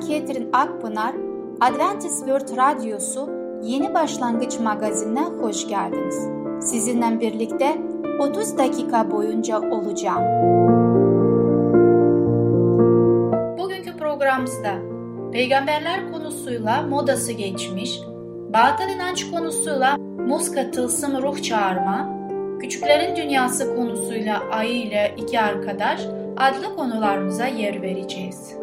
Ketrin Akpınar, Adventist World Radyosu Yeni Başlangıç magazinine hoş geldiniz. Sizinle birlikte 30 dakika boyunca olacağım. Bugünkü programımızda peygamberler konusuyla modası geçmiş, batıl inanç konusuyla muska tılsım ruh çağırma, küçüklerin dünyası konusuyla ayı ile iki arkadaş adlı konularımıza yer vereceğiz.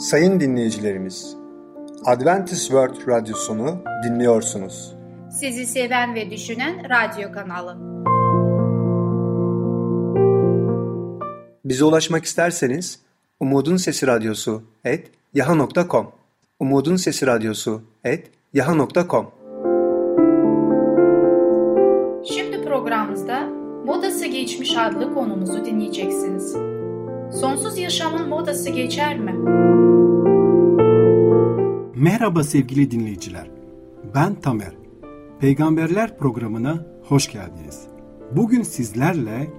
Sayın dinleyicilerimiz, Adventist World Radyosunu dinliyorsunuz. Sizi seven ve düşünen radyo kanalı. Bize ulaşmak isterseniz Umutun Sesi Radyosu et yaha.com Umutun Sesi Radyosu et yaha.com Şimdi programımızda Modası Geçmiş adlı konumuzu dinleyeceksiniz. Sonsuz yaşamın modası geçer mi? Merhaba sevgili dinleyiciler. Ben Tamer. Peygamberler programına hoş geldiniz. Bugün sizlerle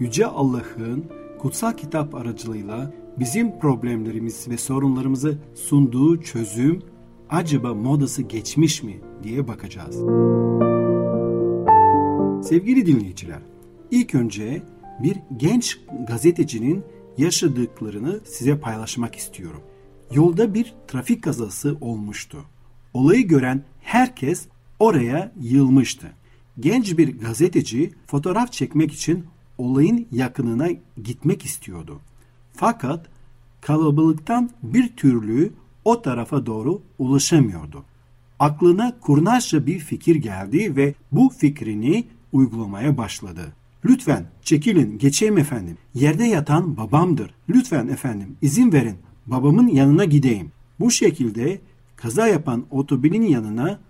Yüce Allah'ın kutsal kitap aracılığıyla bizim problemlerimiz ve sorunlarımızı sunduğu çözüm acaba modası geçmiş mi diye bakacağız. Sevgili dinleyiciler, ilk önce bir genç gazetecinin yaşadıklarını size paylaşmak istiyorum. Yolda bir trafik kazası olmuştu. Olayı gören herkes oraya yığılmıştı. Genç bir gazeteci fotoğraf çekmek için olayın yakınına gitmek istiyordu. Fakat kalabalıktan bir türlü o tarafa doğru ulaşamıyordu. Aklına kurnazca bir fikir geldi ve bu fikrini uygulamaya başladı. Lütfen çekilin geçeyim efendim. Yerde yatan babamdır. Lütfen efendim izin verin babamın yanına gideyim. Bu şekilde kaza yapan otomobilin yanına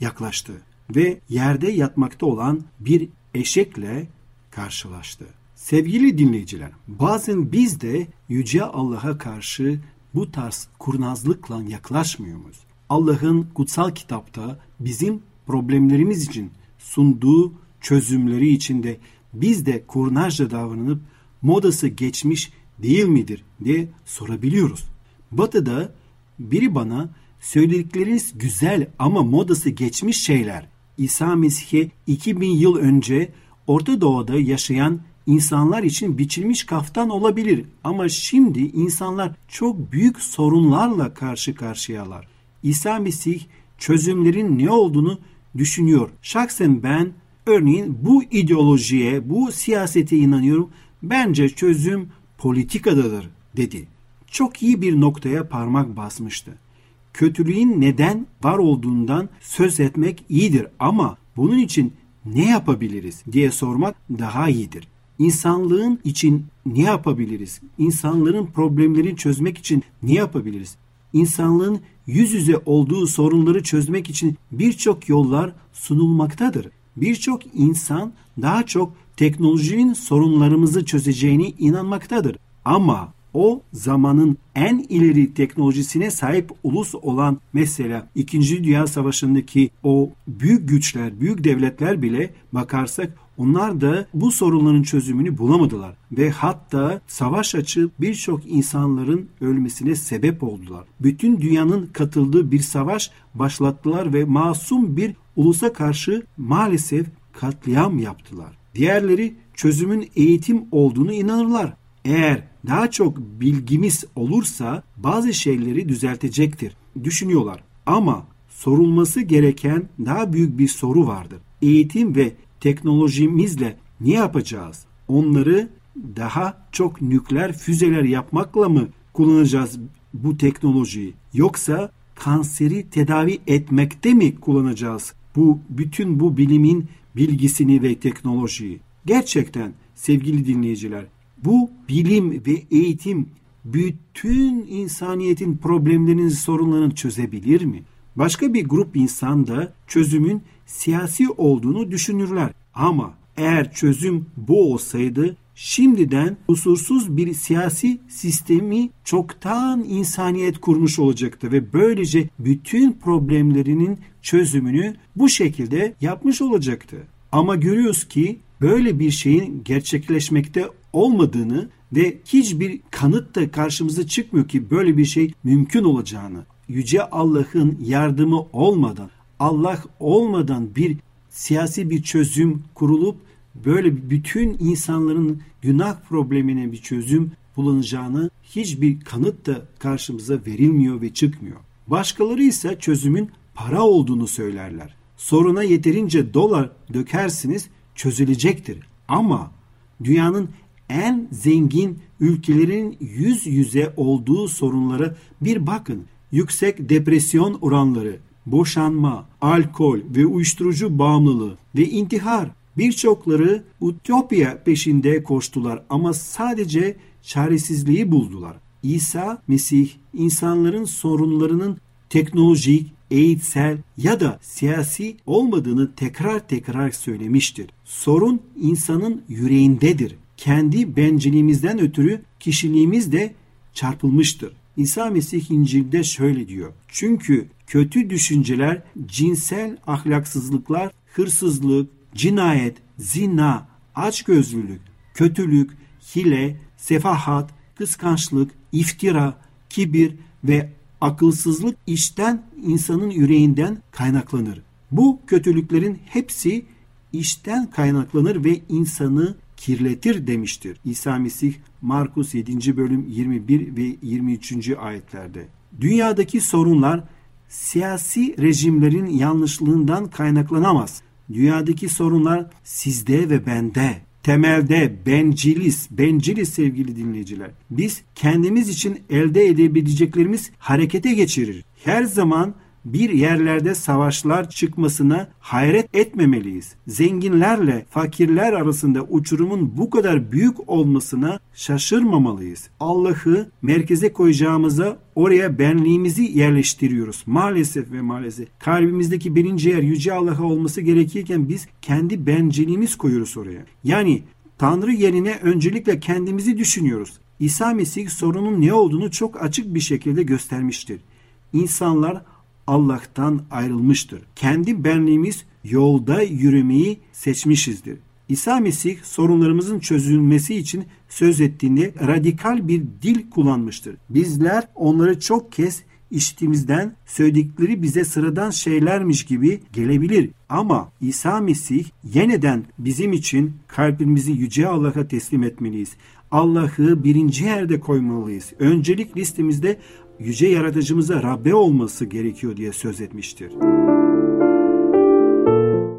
yaklaştı ve yerde yatmakta olan bir eşekle karşılaştı. Sevgili dinleyiciler, bazen biz de Yüce Allah'a karşı bu tarz kurnazlıkla yaklaşmıyor muyuz? Allah'ın kutsal kitapta bizim problemlerimiz için sunduğu çözümleri içinde biz de kurnazca davranıp modası geçmiş değil midir diye sorabiliyoruz. Batı'da biri bana söyledikleriniz güzel ama modası geçmiş şeyler. İsa Mesih'e 2000 yıl önce Orta Doğu'da yaşayan insanlar için biçilmiş kaftan olabilir ama şimdi insanlar çok büyük sorunlarla karşı karşıyalar. İsa Mesih çözümlerin ne olduğunu düşünüyor. Şahsen ben örneğin bu ideolojiye, bu siyasete inanıyorum. Bence çözüm politikadadır dedi. Çok iyi bir noktaya parmak basmıştı. Kötülüğün neden var olduğundan söz etmek iyidir ama bunun için ne yapabiliriz diye sormak daha iyidir. İnsanlığın için ne yapabiliriz? İnsanların problemlerini çözmek için ne yapabiliriz? İnsanlığın yüz yüze olduğu sorunları çözmek için birçok yollar sunulmaktadır. Birçok insan daha çok teknolojinin sorunlarımızı çözeceğini inanmaktadır. Ama o zamanın en ileri teknolojisine sahip ulus olan mesela 2. Dünya Savaşı'ndaki o büyük güçler, büyük devletler bile bakarsak onlar da bu sorunların çözümünü bulamadılar ve hatta savaş açıp birçok insanların ölmesine sebep oldular. Bütün dünyanın katıldığı bir savaş başlattılar ve masum bir ulusa karşı maalesef katliam yaptılar. Diğerleri çözümün eğitim olduğunu inanırlar. Eğer daha çok bilgimiz olursa bazı şeyleri düzeltecektir düşünüyorlar. Ama sorulması gereken daha büyük bir soru vardır. Eğitim ve teknolojimizle ne yapacağız? Onları daha çok nükleer füzeler yapmakla mı kullanacağız bu teknolojiyi? Yoksa kanseri tedavi etmekte mi kullanacağız bu bütün bu bilimin bilgisini ve teknolojiyi? Gerçekten sevgili dinleyiciler bu bilim ve eğitim bütün insaniyetin problemlerinin sorunlarını çözebilir mi? Başka bir grup insan da çözümün siyasi olduğunu düşünürler. Ama eğer çözüm bu olsaydı şimdiden usulsüz bir siyasi sistemi çoktan insaniyet kurmuş olacaktı ve böylece bütün problemlerinin çözümünü bu şekilde yapmış olacaktı. Ama görüyoruz ki böyle bir şeyin gerçekleşmekte olmadığını ve hiçbir kanıt da karşımıza çıkmıyor ki böyle bir şey mümkün olacağını. Yüce Allah'ın yardımı olmadan, Allah olmadan bir siyasi bir çözüm kurulup böyle bütün insanların günah problemine bir çözüm bulunacağını hiçbir kanıt da karşımıza verilmiyor ve çıkmıyor. Başkaları ise çözümün para olduğunu söylerler. Soruna yeterince dolar dökersiniz çözülecektir. Ama dünyanın en zengin ülkelerin yüz yüze olduğu sorunlara bir bakın. Yüksek depresyon oranları, boşanma, alkol ve uyuşturucu bağımlılığı ve intihar Birçokları utopya peşinde koştular ama sadece çaresizliği buldular. İsa Mesih insanların sorunlarının teknolojik, eğitsel ya da siyasi olmadığını tekrar tekrar söylemiştir. Sorun insanın yüreğindedir. Kendi benciliğimizden ötürü kişiliğimiz de çarpılmıştır. İsa Mesih İncil'de şöyle diyor. Çünkü kötü düşünceler, cinsel ahlaksızlıklar, hırsızlık, cinayet, zina, açgözlülük, kötülük, hile, sefahat, kıskançlık, iftira, kibir ve akılsızlık işten insanın yüreğinden kaynaklanır. Bu kötülüklerin hepsi işten kaynaklanır ve insanı kirletir demiştir. İsa Mesih Markus 7. bölüm 21 ve 23. ayetlerde. Dünyadaki sorunlar siyasi rejimlerin yanlışlığından kaynaklanamaz. Dünyadaki sorunlar sizde ve bende. Temelde benciliz, benciliz sevgili dinleyiciler. Biz kendimiz için elde edebileceklerimiz harekete geçirir. Her zaman bir yerlerde savaşlar çıkmasına hayret etmemeliyiz. Zenginlerle fakirler arasında uçurumun bu kadar büyük olmasına şaşırmamalıyız. Allah'ı merkeze koyacağımıza oraya benliğimizi yerleştiriyoruz. Maalesef ve maalesef kalbimizdeki birinci yer yüce Allah'a olması gerekirken biz kendi benciliğimiz koyuyoruz oraya. Yani Tanrı yerine öncelikle kendimizi düşünüyoruz. İsa Mesih sorunun ne olduğunu çok açık bir şekilde göstermiştir. İnsanlar Allah'tan ayrılmıştır. Kendi benliğimiz yolda yürümeyi seçmişizdir. İsa Mesih sorunlarımızın çözülmesi için söz ettiğinde radikal bir dil kullanmıştır. Bizler onları çok kez işittiğimizden söyledikleri bize sıradan şeylermiş gibi gelebilir. Ama İsa Mesih yeniden bizim için kalbimizi Yüce Allah'a teslim etmeliyiz. Allah'ı birinci yerde koymalıyız. Öncelik listemizde yüce yaratıcımıza Rabbe olması gerekiyor diye söz etmiştir.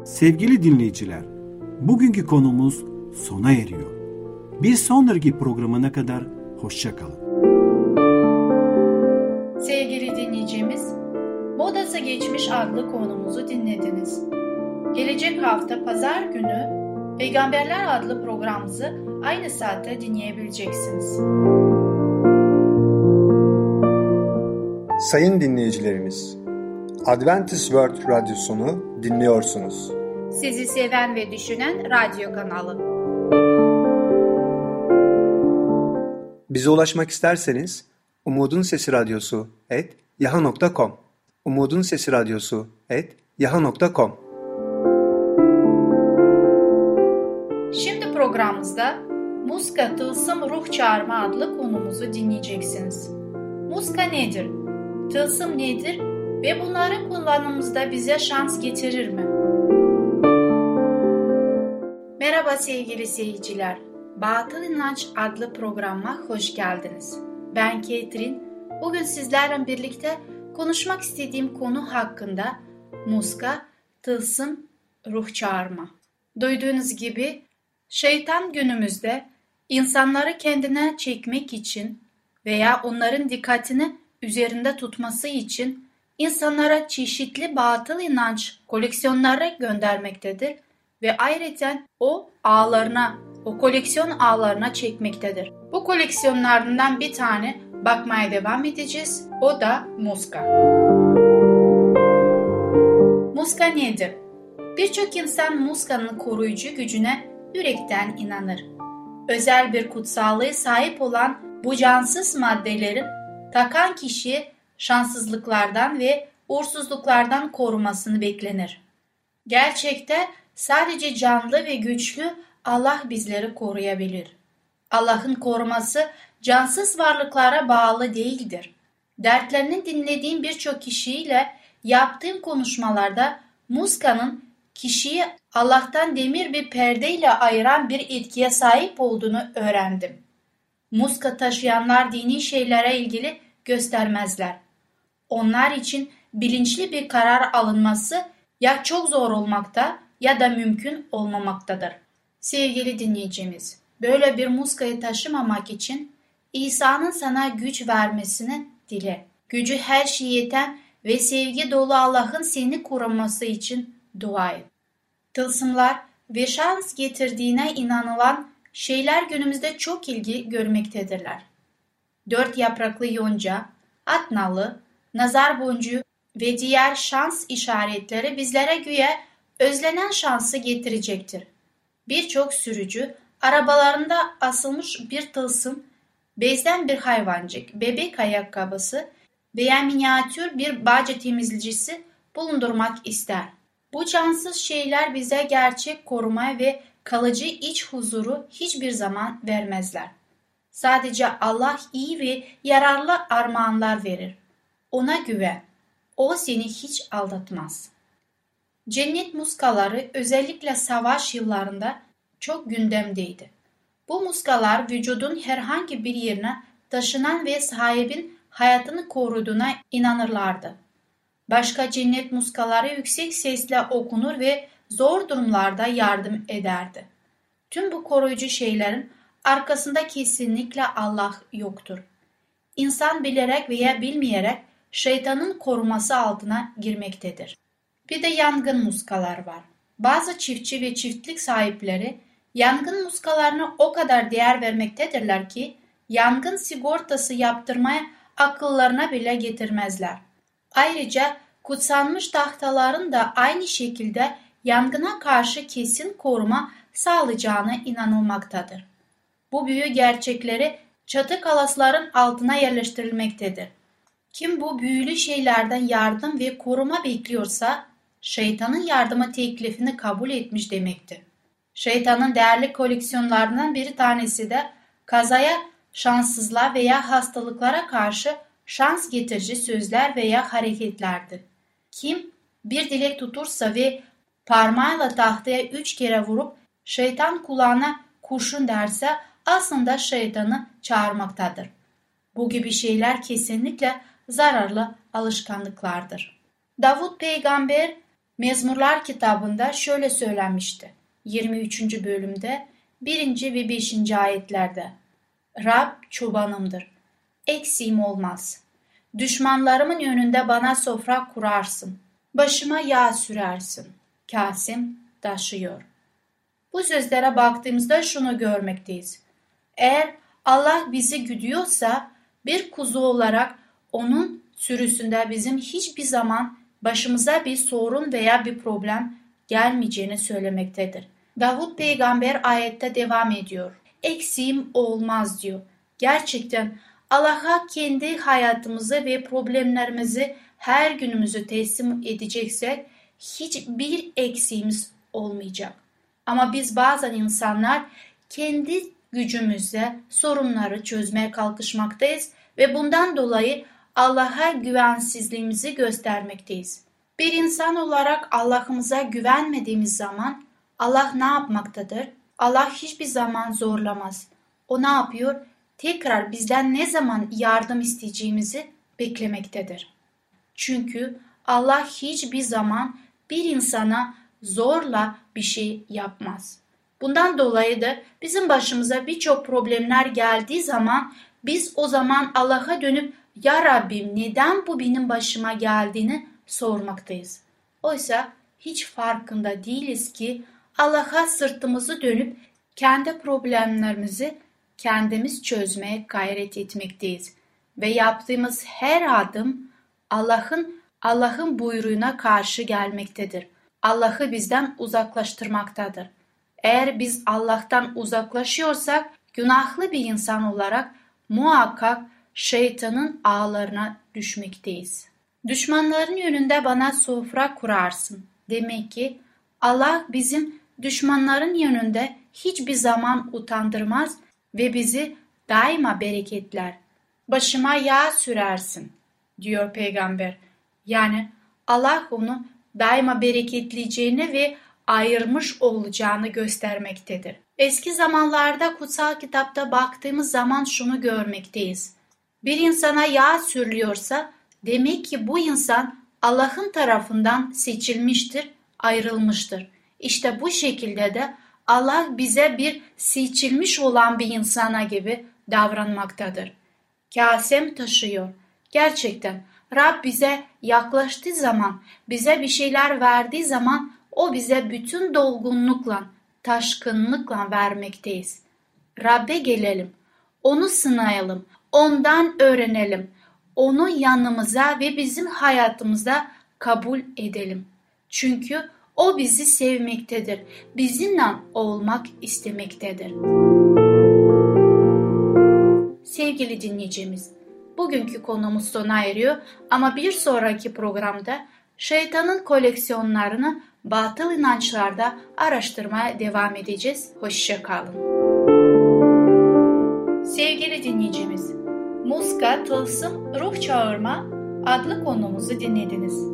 Sevgili dinleyiciler, bugünkü konumuz sona eriyor. Bir sonraki programına kadar hoşçakalın. Sevgili dinleyicimiz, Modası Geçmiş adlı konumuzu dinlediniz. Gelecek hafta pazar günü Peygamberler adlı programımızı aynı saatte dinleyebileceksiniz. Sayın dinleyicilerimiz, Adventist World Radyosunu dinliyorsunuz. Sizi seven ve düşünen radyo kanalı. Bize ulaşmak isterseniz Umutun Sesi Radyosu et yaha.com Umutun Sesi Radyosu et yaha.com Şimdi programımızda Muska Tılsım Ruh Çağırma adlı konumuzu dinleyeceksiniz. Muska nedir? Tılsım nedir? Ve bunların kullanımımızda bize şans getirir mi? Merhaba sevgili seyirciler. Batıl İnanç adlı programa hoş geldiniz. Ben Ketrin. Bugün sizlerle birlikte konuşmak istediğim konu hakkında muska, tılsım, ruh çağırma. Duyduğunuz gibi şeytan günümüzde insanları kendine çekmek için veya onların dikkatini üzerinde tutması için insanlara çeşitli batıl inanç koleksiyonları göndermektedir ve ayrıca o ağlarına, o koleksiyon ağlarına çekmektedir. Bu koleksiyonlarından bir tane bakmaya devam edeceğiz. O da muska. Muska nedir? Birçok insan muskanın koruyucu gücüne yürekten inanır. Özel bir kutsallığı sahip olan bu cansız maddelerin takan kişiyi şanssızlıklardan ve uğursuzluklardan korumasını beklenir. Gerçekte sadece canlı ve güçlü Allah bizleri koruyabilir. Allah'ın koruması cansız varlıklara bağlı değildir. Dertlerini dinlediğim birçok kişiyle yaptığım konuşmalarda muska'nın kişiyi Allah'tan demir bir perdeyle ayıran bir etkiye sahip olduğunu öğrendim. Muska taşıyanlar dini şeylere ilgili göstermezler. Onlar için bilinçli bir karar alınması ya çok zor olmakta ya da mümkün olmamaktadır. Sevgili dinleyicimiz, böyle bir muskayı taşımamak için İsa'nın sana güç vermesini dile. Gücü her şeye yeten ve sevgi dolu Allah'ın seni koruması için dua et. Tılsımlar ve şans getirdiğine inanılan şeyler günümüzde çok ilgi görmektedirler. Dört yapraklı yonca, at nalı, nazar boncuğu ve diğer şans işaretleri bizlere güya özlenen şansı getirecektir. Birçok sürücü arabalarında asılmış bir tılsım, bezden bir hayvancık, bebek ayakkabısı veya minyatür bir bağcı temizleyicisi bulundurmak ister. Bu cansız şeyler bize gerçek koruma ve kalıcı iç huzuru hiçbir zaman vermezler. Sadece Allah iyi ve yararlı armağanlar verir. Ona güven. O seni hiç aldatmaz. Cennet muskaları özellikle savaş yıllarında çok gündemdeydi. Bu muskalar vücudun herhangi bir yerine taşınan ve sahibin hayatını koruduğuna inanırlardı. Başka cennet muskaları yüksek sesle okunur ve zor durumlarda yardım ederdi. Tüm bu koruyucu şeylerin arkasında kesinlikle Allah yoktur. İnsan bilerek veya bilmeyerek şeytanın koruması altına girmektedir. Bir de yangın muskalar var. Bazı çiftçi ve çiftlik sahipleri yangın muskalarına o kadar değer vermektedirler ki yangın sigortası yaptırmaya akıllarına bile getirmezler. Ayrıca kutsanmış tahtaların da aynı şekilde yangına karşı kesin koruma sağlayacağına inanılmaktadır. Bu büyü gerçekleri çatı kalasların altına yerleştirilmektedir. Kim bu büyülü şeylerden yardım ve koruma bekliyorsa şeytanın yardımı teklifini kabul etmiş demektir. Şeytanın değerli koleksiyonlarından bir tanesi de kazaya, şanssızlığa veya hastalıklara karşı şans getirici sözler veya hareketlerdir. Kim bir dilek tutursa ve parmağıyla tahtaya üç kere vurup şeytan kulağına kurşun derse aslında şeytanı çağırmaktadır. Bu gibi şeyler kesinlikle zararlı alışkanlıklardır. Davut peygamber Mezmurlar kitabında şöyle söylenmişti. 23. bölümde 1. ve 5. ayetlerde Rab çobanımdır. Eksiğim olmaz. Düşmanlarımın önünde bana sofra kurarsın. Başıma yağ sürersin. Kasim taşıyor. Bu sözlere baktığımızda şunu görmekteyiz. Eğer Allah bizi güdüyorsa bir kuzu olarak onun sürüsünde bizim hiçbir zaman başımıza bir sorun veya bir problem gelmeyeceğini söylemektedir. Davut peygamber ayette devam ediyor. Eksiğim olmaz diyor. Gerçekten Allah'a kendi hayatımızı ve problemlerimizi her günümüzü teslim edeceksek hiçbir eksiğimiz olmayacak. Ama biz bazen insanlar kendi gücümüzle sorunları çözmeye kalkışmaktayız ve bundan dolayı Allah'a güvensizliğimizi göstermekteyiz. Bir insan olarak Allah'ımıza güvenmediğimiz zaman Allah ne yapmaktadır? Allah hiçbir zaman zorlamaz. O ne yapıyor? Tekrar bizden ne zaman yardım isteyeceğimizi beklemektedir. Çünkü Allah hiçbir zaman bir insana zorla bir şey yapmaz. Bundan dolayı da bizim başımıza birçok problemler geldiği zaman biz o zaman Allah'a dönüp ya Rabbim neden bu benim başıma geldiğini sormaktayız. Oysa hiç farkında değiliz ki Allah'a sırtımızı dönüp kendi problemlerimizi kendimiz çözmeye gayret etmekteyiz ve yaptığımız her adım Allah'ın Allah'ın buyruğuna karşı gelmektedir. Allah'ı bizden uzaklaştırmaktadır. Eğer biz Allah'tan uzaklaşıyorsak günahlı bir insan olarak muhakkak şeytanın ağlarına düşmekteyiz. Düşmanların yönünde bana sofra kurarsın. Demek ki Allah bizim düşmanların yönünde hiçbir zaman utandırmaz ve bizi daima bereketler. Başıma yağ sürersin diyor peygamber. Yani Allah onu daima bereketleyeceğini ve ayırmış olacağını göstermektedir. Eski zamanlarda kutsal kitapta baktığımız zaman şunu görmekteyiz. Bir insana yağ sürülüyorsa demek ki bu insan Allah'ın tarafından seçilmiştir, ayrılmıştır. İşte bu şekilde de Allah bize bir seçilmiş olan bir insana gibi davranmaktadır. Kasem taşıyor. Gerçekten Rab bize yaklaştığı zaman, bize bir şeyler verdiği zaman o bize bütün dolgunlukla, taşkınlıkla vermekteyiz. Rab'be gelelim, onu sınayalım, ondan öğrenelim, onu yanımıza ve bizim hayatımıza kabul edelim. Çünkü o bizi sevmektedir, bizimle olmak istemektedir. Sevgili dinleyicimiz, bugünkü konumuz sona eriyor ama bir sonraki programda şeytanın koleksiyonlarını batıl inançlarda araştırmaya devam edeceğiz. Hoşçakalın. Sevgili dinleyicimiz, Muska, Tılsım, Ruh Çağırma adlı konumuzu dinlediniz.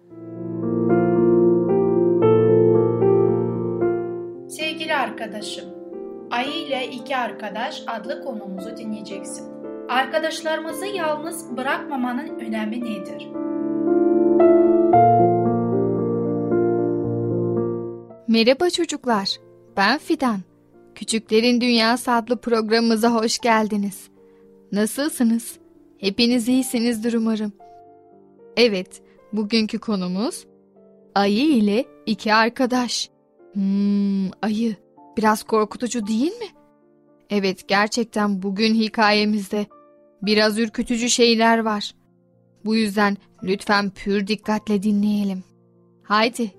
arkadaşım, Ayı ile iki arkadaş adlı konumuzu dinleyeceksin. Arkadaşlarımızı yalnız bırakmamanın önemi nedir? Merhaba çocuklar, ben Fidan. Küçüklerin Dünyası adlı programımıza hoş geldiniz. Nasılsınız? Hepiniz iyisinizdir umarım. Evet, bugünkü konumuz ayı ile iki arkadaş. Hmm, ayı. Biraz korkutucu değil mi? Evet, gerçekten bugün hikayemizde biraz ürkütücü şeyler var. Bu yüzden lütfen pür dikkatle dinleyelim. Haydi,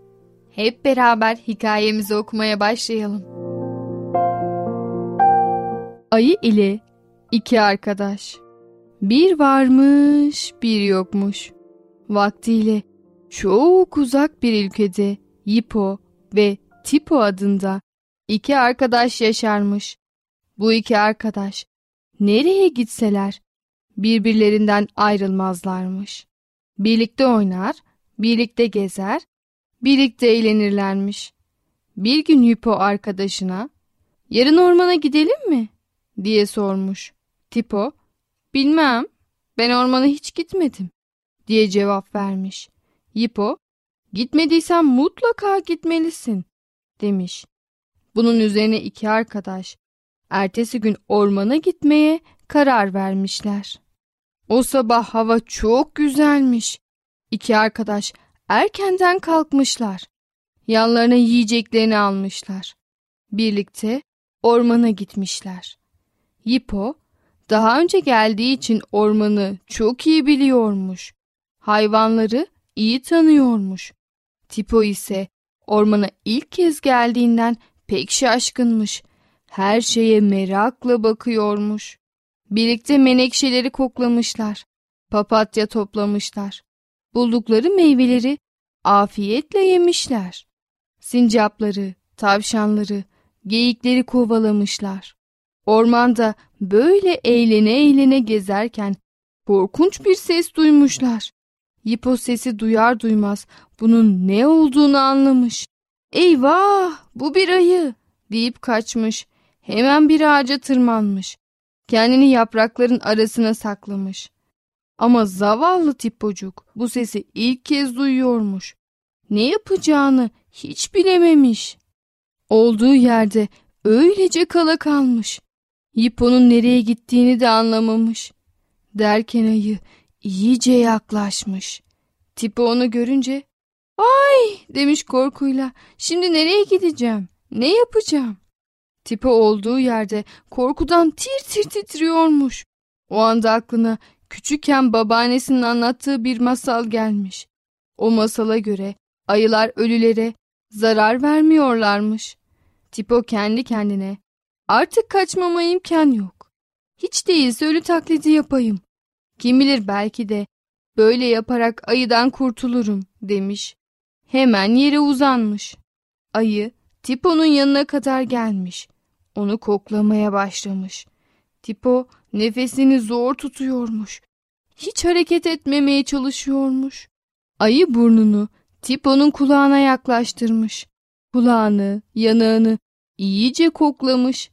hep beraber hikayemizi okumaya başlayalım. Ayı ile iki arkadaş. Bir varmış, bir yokmuş. Vaktiyle çok uzak bir ülkede Yipo ve Tipo adında iki arkadaş yaşarmış. Bu iki arkadaş nereye gitseler birbirlerinden ayrılmazlarmış. Birlikte oynar, birlikte gezer, birlikte eğlenirlermiş. Bir gün Yipo arkadaşına yarın ormana gidelim mi diye sormuş. Tipo bilmem ben ormana hiç gitmedim diye cevap vermiş. Yipo gitmediysen mutlaka gitmelisin demiş. Bunun üzerine iki arkadaş ertesi gün ormana gitmeye karar vermişler. O sabah hava çok güzelmiş. İki arkadaş erkenden kalkmışlar. Yanlarına yiyeceklerini almışlar. Birlikte ormana gitmişler. Yipo daha önce geldiği için ormanı çok iyi biliyormuş. Hayvanları iyi tanıyormuş. Tipo ise ormana ilk kez geldiğinden pek şaşkınmış. Her şeye merakla bakıyormuş. Birlikte menekşeleri koklamışlar. Papatya toplamışlar. Buldukları meyveleri afiyetle yemişler. Sincapları, tavşanları, geyikleri kovalamışlar. Ormanda böyle eğlene eğlene gezerken korkunç bir ses duymuşlar. Yipo sesi duyar duymaz bunun ne olduğunu anlamış. Eyvah bu bir ayı deyip kaçmış. Hemen bir ağaca tırmanmış. Kendini yaprakların arasına saklamış. Ama zavallı tipocuk bu sesi ilk kez duyuyormuş. Ne yapacağını hiç bilememiş. Olduğu yerde öylece kala kalmış. Yipo'nun nereye gittiğini de anlamamış. Derken ayı iyice yaklaşmış. Tipo onu görünce ay demiş korkuyla. Şimdi nereye gideceğim? Ne yapacağım? Tipo olduğu yerde korkudan tir tir titriyormuş. O anda aklına küçükken babaannesinin anlattığı bir masal gelmiş. O masala göre ayılar ölülere zarar vermiyorlarmış. Tipo kendi kendine artık kaçmama imkan yok. Hiç değilse ölü taklidi yapayım. Kim bilir belki de böyle yaparak ayıdan kurtulurum demiş. Hemen yere uzanmış. Ayı Tipo'nun yanına kadar gelmiş. Onu koklamaya başlamış. Tipo nefesini zor tutuyormuş. Hiç hareket etmemeye çalışıyormuş. Ayı burnunu Tipo'nun kulağına yaklaştırmış. Kulağını, yanağını iyice koklamış.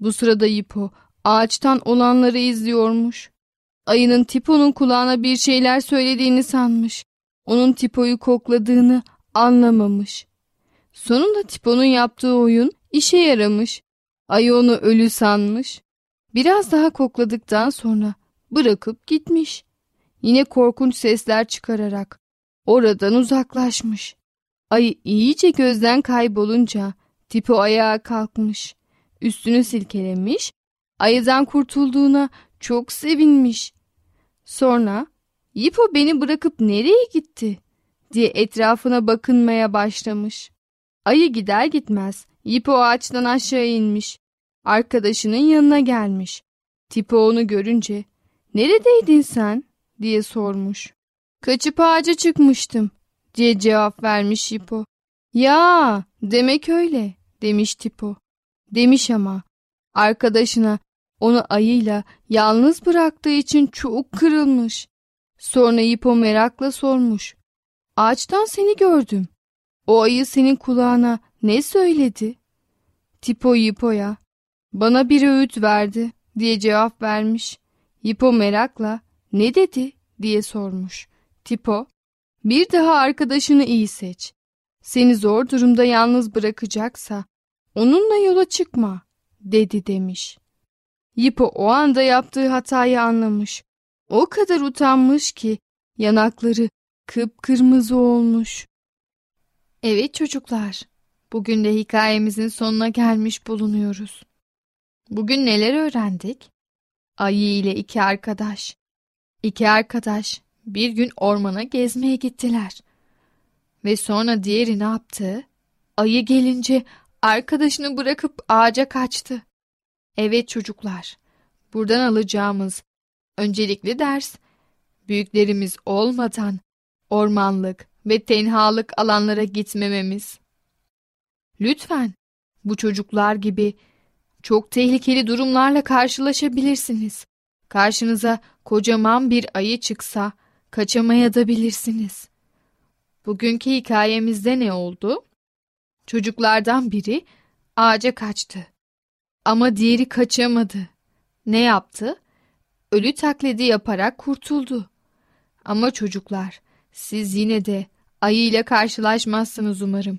Bu sırada Yipo ağaçtan olanları izliyormuş. Ayının Tipo'nun kulağına bir şeyler söylediğini sanmış. Onun Tipo'yu kokladığını anlamamış. Sonunda Tipo'nun yaptığı oyun işe yaramış. Ayı onu ölü sanmış. Biraz daha kokladıktan sonra bırakıp gitmiş. Yine korkunç sesler çıkararak oradan uzaklaşmış. Ayı iyice gözden kaybolunca Tipo ayağa kalkmış. Üstünü silkelemiş. Ayıdan kurtulduğuna çok sevinmiş. Sonra Yipo beni bırakıp nereye gitti diye etrafına bakınmaya başlamış. Ayı gider gitmez Yipo ağaçtan aşağı inmiş. Arkadaşının yanına gelmiş. Tipo onu görünce neredeydin sen diye sormuş. Kaçıp ağaca çıkmıştım diye cevap vermiş Yipo. Ya demek öyle demiş Tipo. Demiş ama arkadaşına onu ayıyla yalnız bıraktığı için çok kırılmış. Sonra Yipo merakla sormuş. Ağaçtan seni gördüm. O ayı senin kulağına ne söyledi? Tipo Yipo'ya bana bir öğüt verdi diye cevap vermiş. Yipo merakla ne dedi diye sormuş. Tipo bir daha arkadaşını iyi seç. Seni zor durumda yalnız bırakacaksa onunla yola çıkma dedi demiş. Yipo o anda yaptığı hatayı anlamış. O kadar utanmış ki yanakları kıpkırmızı olmuş. Evet çocuklar, bugün de hikayemizin sonuna gelmiş bulunuyoruz. Bugün neler öğrendik? Ayı ile iki arkadaş. İki arkadaş bir gün ormana gezmeye gittiler. Ve sonra diğeri ne yaptı? Ayı gelince arkadaşını bırakıp ağaca kaçtı. Evet çocuklar, buradan alacağımız öncelikli ders, büyüklerimiz olmadan ormanlık ve tenhalık alanlara gitmememiz. Lütfen bu çocuklar gibi çok tehlikeli durumlarla karşılaşabilirsiniz. Karşınıza kocaman bir ayı çıksa kaçamaya da bilirsiniz. Bugünkü hikayemizde ne oldu? Çocuklardan biri ağaca kaçtı. Ama diğeri kaçamadı. Ne yaptı? Ölü taklidi yaparak kurtuldu. Ama çocuklar, siz yine de ayı ile karşılaşmazsınız umarım.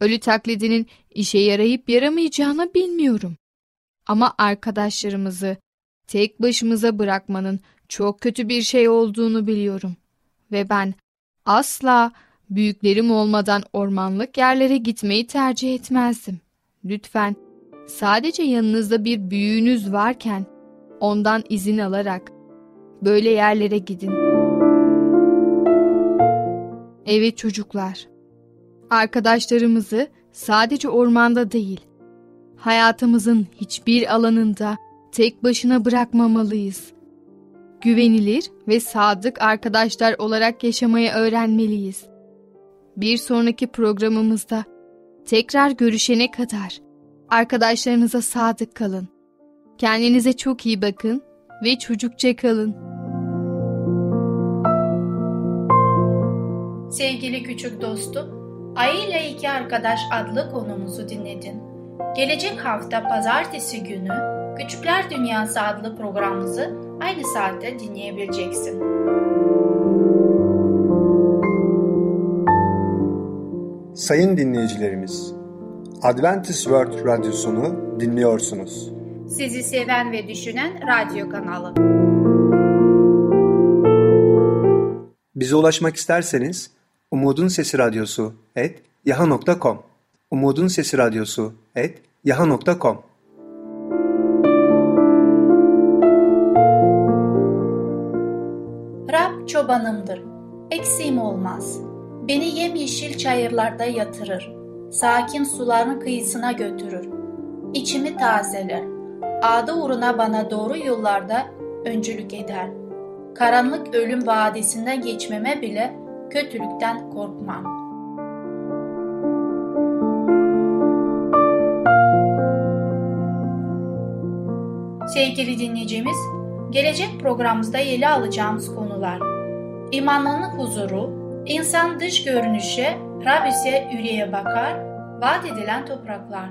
Ölü taklidinin işe yarayıp yaramayacağını bilmiyorum. Ama arkadaşlarımızı tek başımıza bırakmanın çok kötü bir şey olduğunu biliyorum. Ve ben asla büyüklerim olmadan ormanlık yerlere gitmeyi tercih etmezdim. Lütfen sadece yanınızda bir büyüğünüz varken ondan izin alarak böyle yerlere gidin. Evet çocuklar, arkadaşlarımızı sadece ormanda değil, hayatımızın hiçbir alanında tek başına bırakmamalıyız. Güvenilir ve sadık arkadaşlar olarak yaşamayı öğrenmeliyiz. Bir sonraki programımızda tekrar görüşene kadar arkadaşlarınıza sadık kalın. Kendinize çok iyi bakın ve çocukça kalın. Sevgili küçük dostum, Ayı ile iki arkadaş adlı konumuzu dinledin. Gelecek hafta pazartesi günü Küçükler Dünyası adlı programımızı aynı saatte dinleyebileceksin. Sayın dinleyicilerimiz, Adventist World Radyosunu dinliyorsunuz. Sizi seven ve düşünen radyo kanalı. Bize ulaşmak isterseniz Umutun Sesi Radyosu et yaha.com Umutun Sesi Radyosu et yaha.com Rab çobanımdır, eksiğim olmaz. Beni yemyeşil çayırlarda yatırır, sakin suların kıyısına götürür. İçimi tazeler, adı uğruna bana doğru yollarda öncülük eder. Karanlık ölüm vadisinden geçmeme bile kötülükten korkmam. Sevgili dinleyicimiz, gelecek programımızda ele alacağımız konular İmanlının huzuru, insan dış görünüşe, Rab ise yüreğe bakar, vaat edilen topraklar.